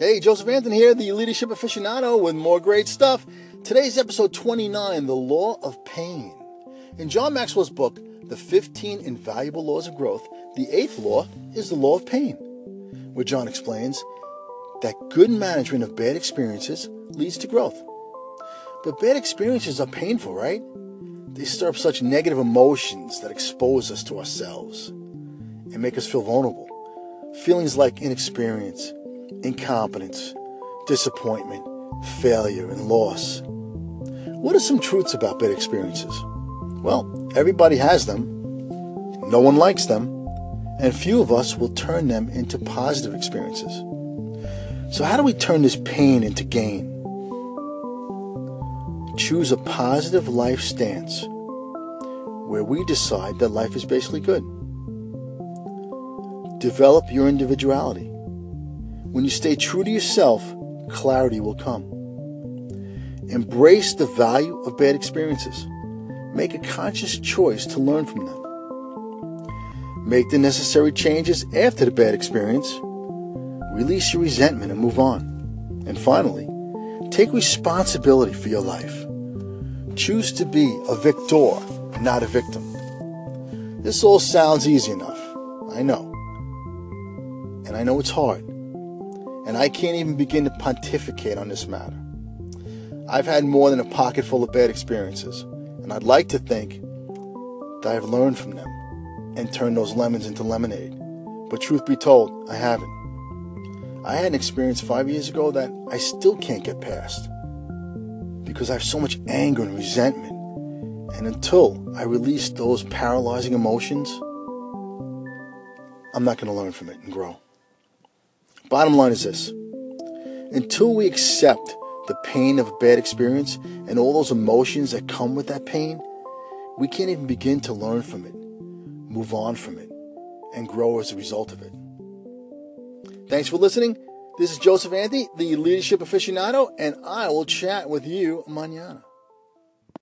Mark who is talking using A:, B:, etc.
A: Hey, Joseph Anthony here, the leadership aficionado, with more great stuff. Today's episode 29 The Law of Pain. In John Maxwell's book, The 15 Invaluable Laws of Growth, the eighth law is the law of pain, where John explains that good management of bad experiences leads to growth. But bad experiences are painful, right? They stir up such negative emotions that expose us to ourselves and make us feel vulnerable. Feelings like inexperience, incompetence, disappointment, failure, and loss. What are some truths about bad experiences? Well, everybody has them. No one likes them. And few of us will turn them into positive experiences. So, how do we turn this pain into gain? Choose a positive life stance where we decide that life is basically good. Develop your individuality. When you stay true to yourself, clarity will come. Embrace the value of bad experiences. Make a conscious choice to learn from them. Make the necessary changes after the bad experience. Release your resentment and move on. And finally, take responsibility for your life. Choose to be a victor, not a victim. This all sounds easy enough. I know. And I know it's hard and I can't even begin to pontificate on this matter. I've had more than a pocket full of bad experiences, and I'd like to think that I've learned from them and turned those lemons into lemonade. But truth be told, I haven't. I had an experience five years ago that I still can't get past because I have so much anger and resentment. And until I release those paralyzing emotions, I'm not going to learn from it and grow. Bottom line is this until we accept the pain of a bad experience and all those emotions that come with that pain, we can't even begin to learn from it, move on from it, and grow as a result of it. Thanks for listening. This is Joseph Anthony, the leadership aficionado, and I will chat with you manana.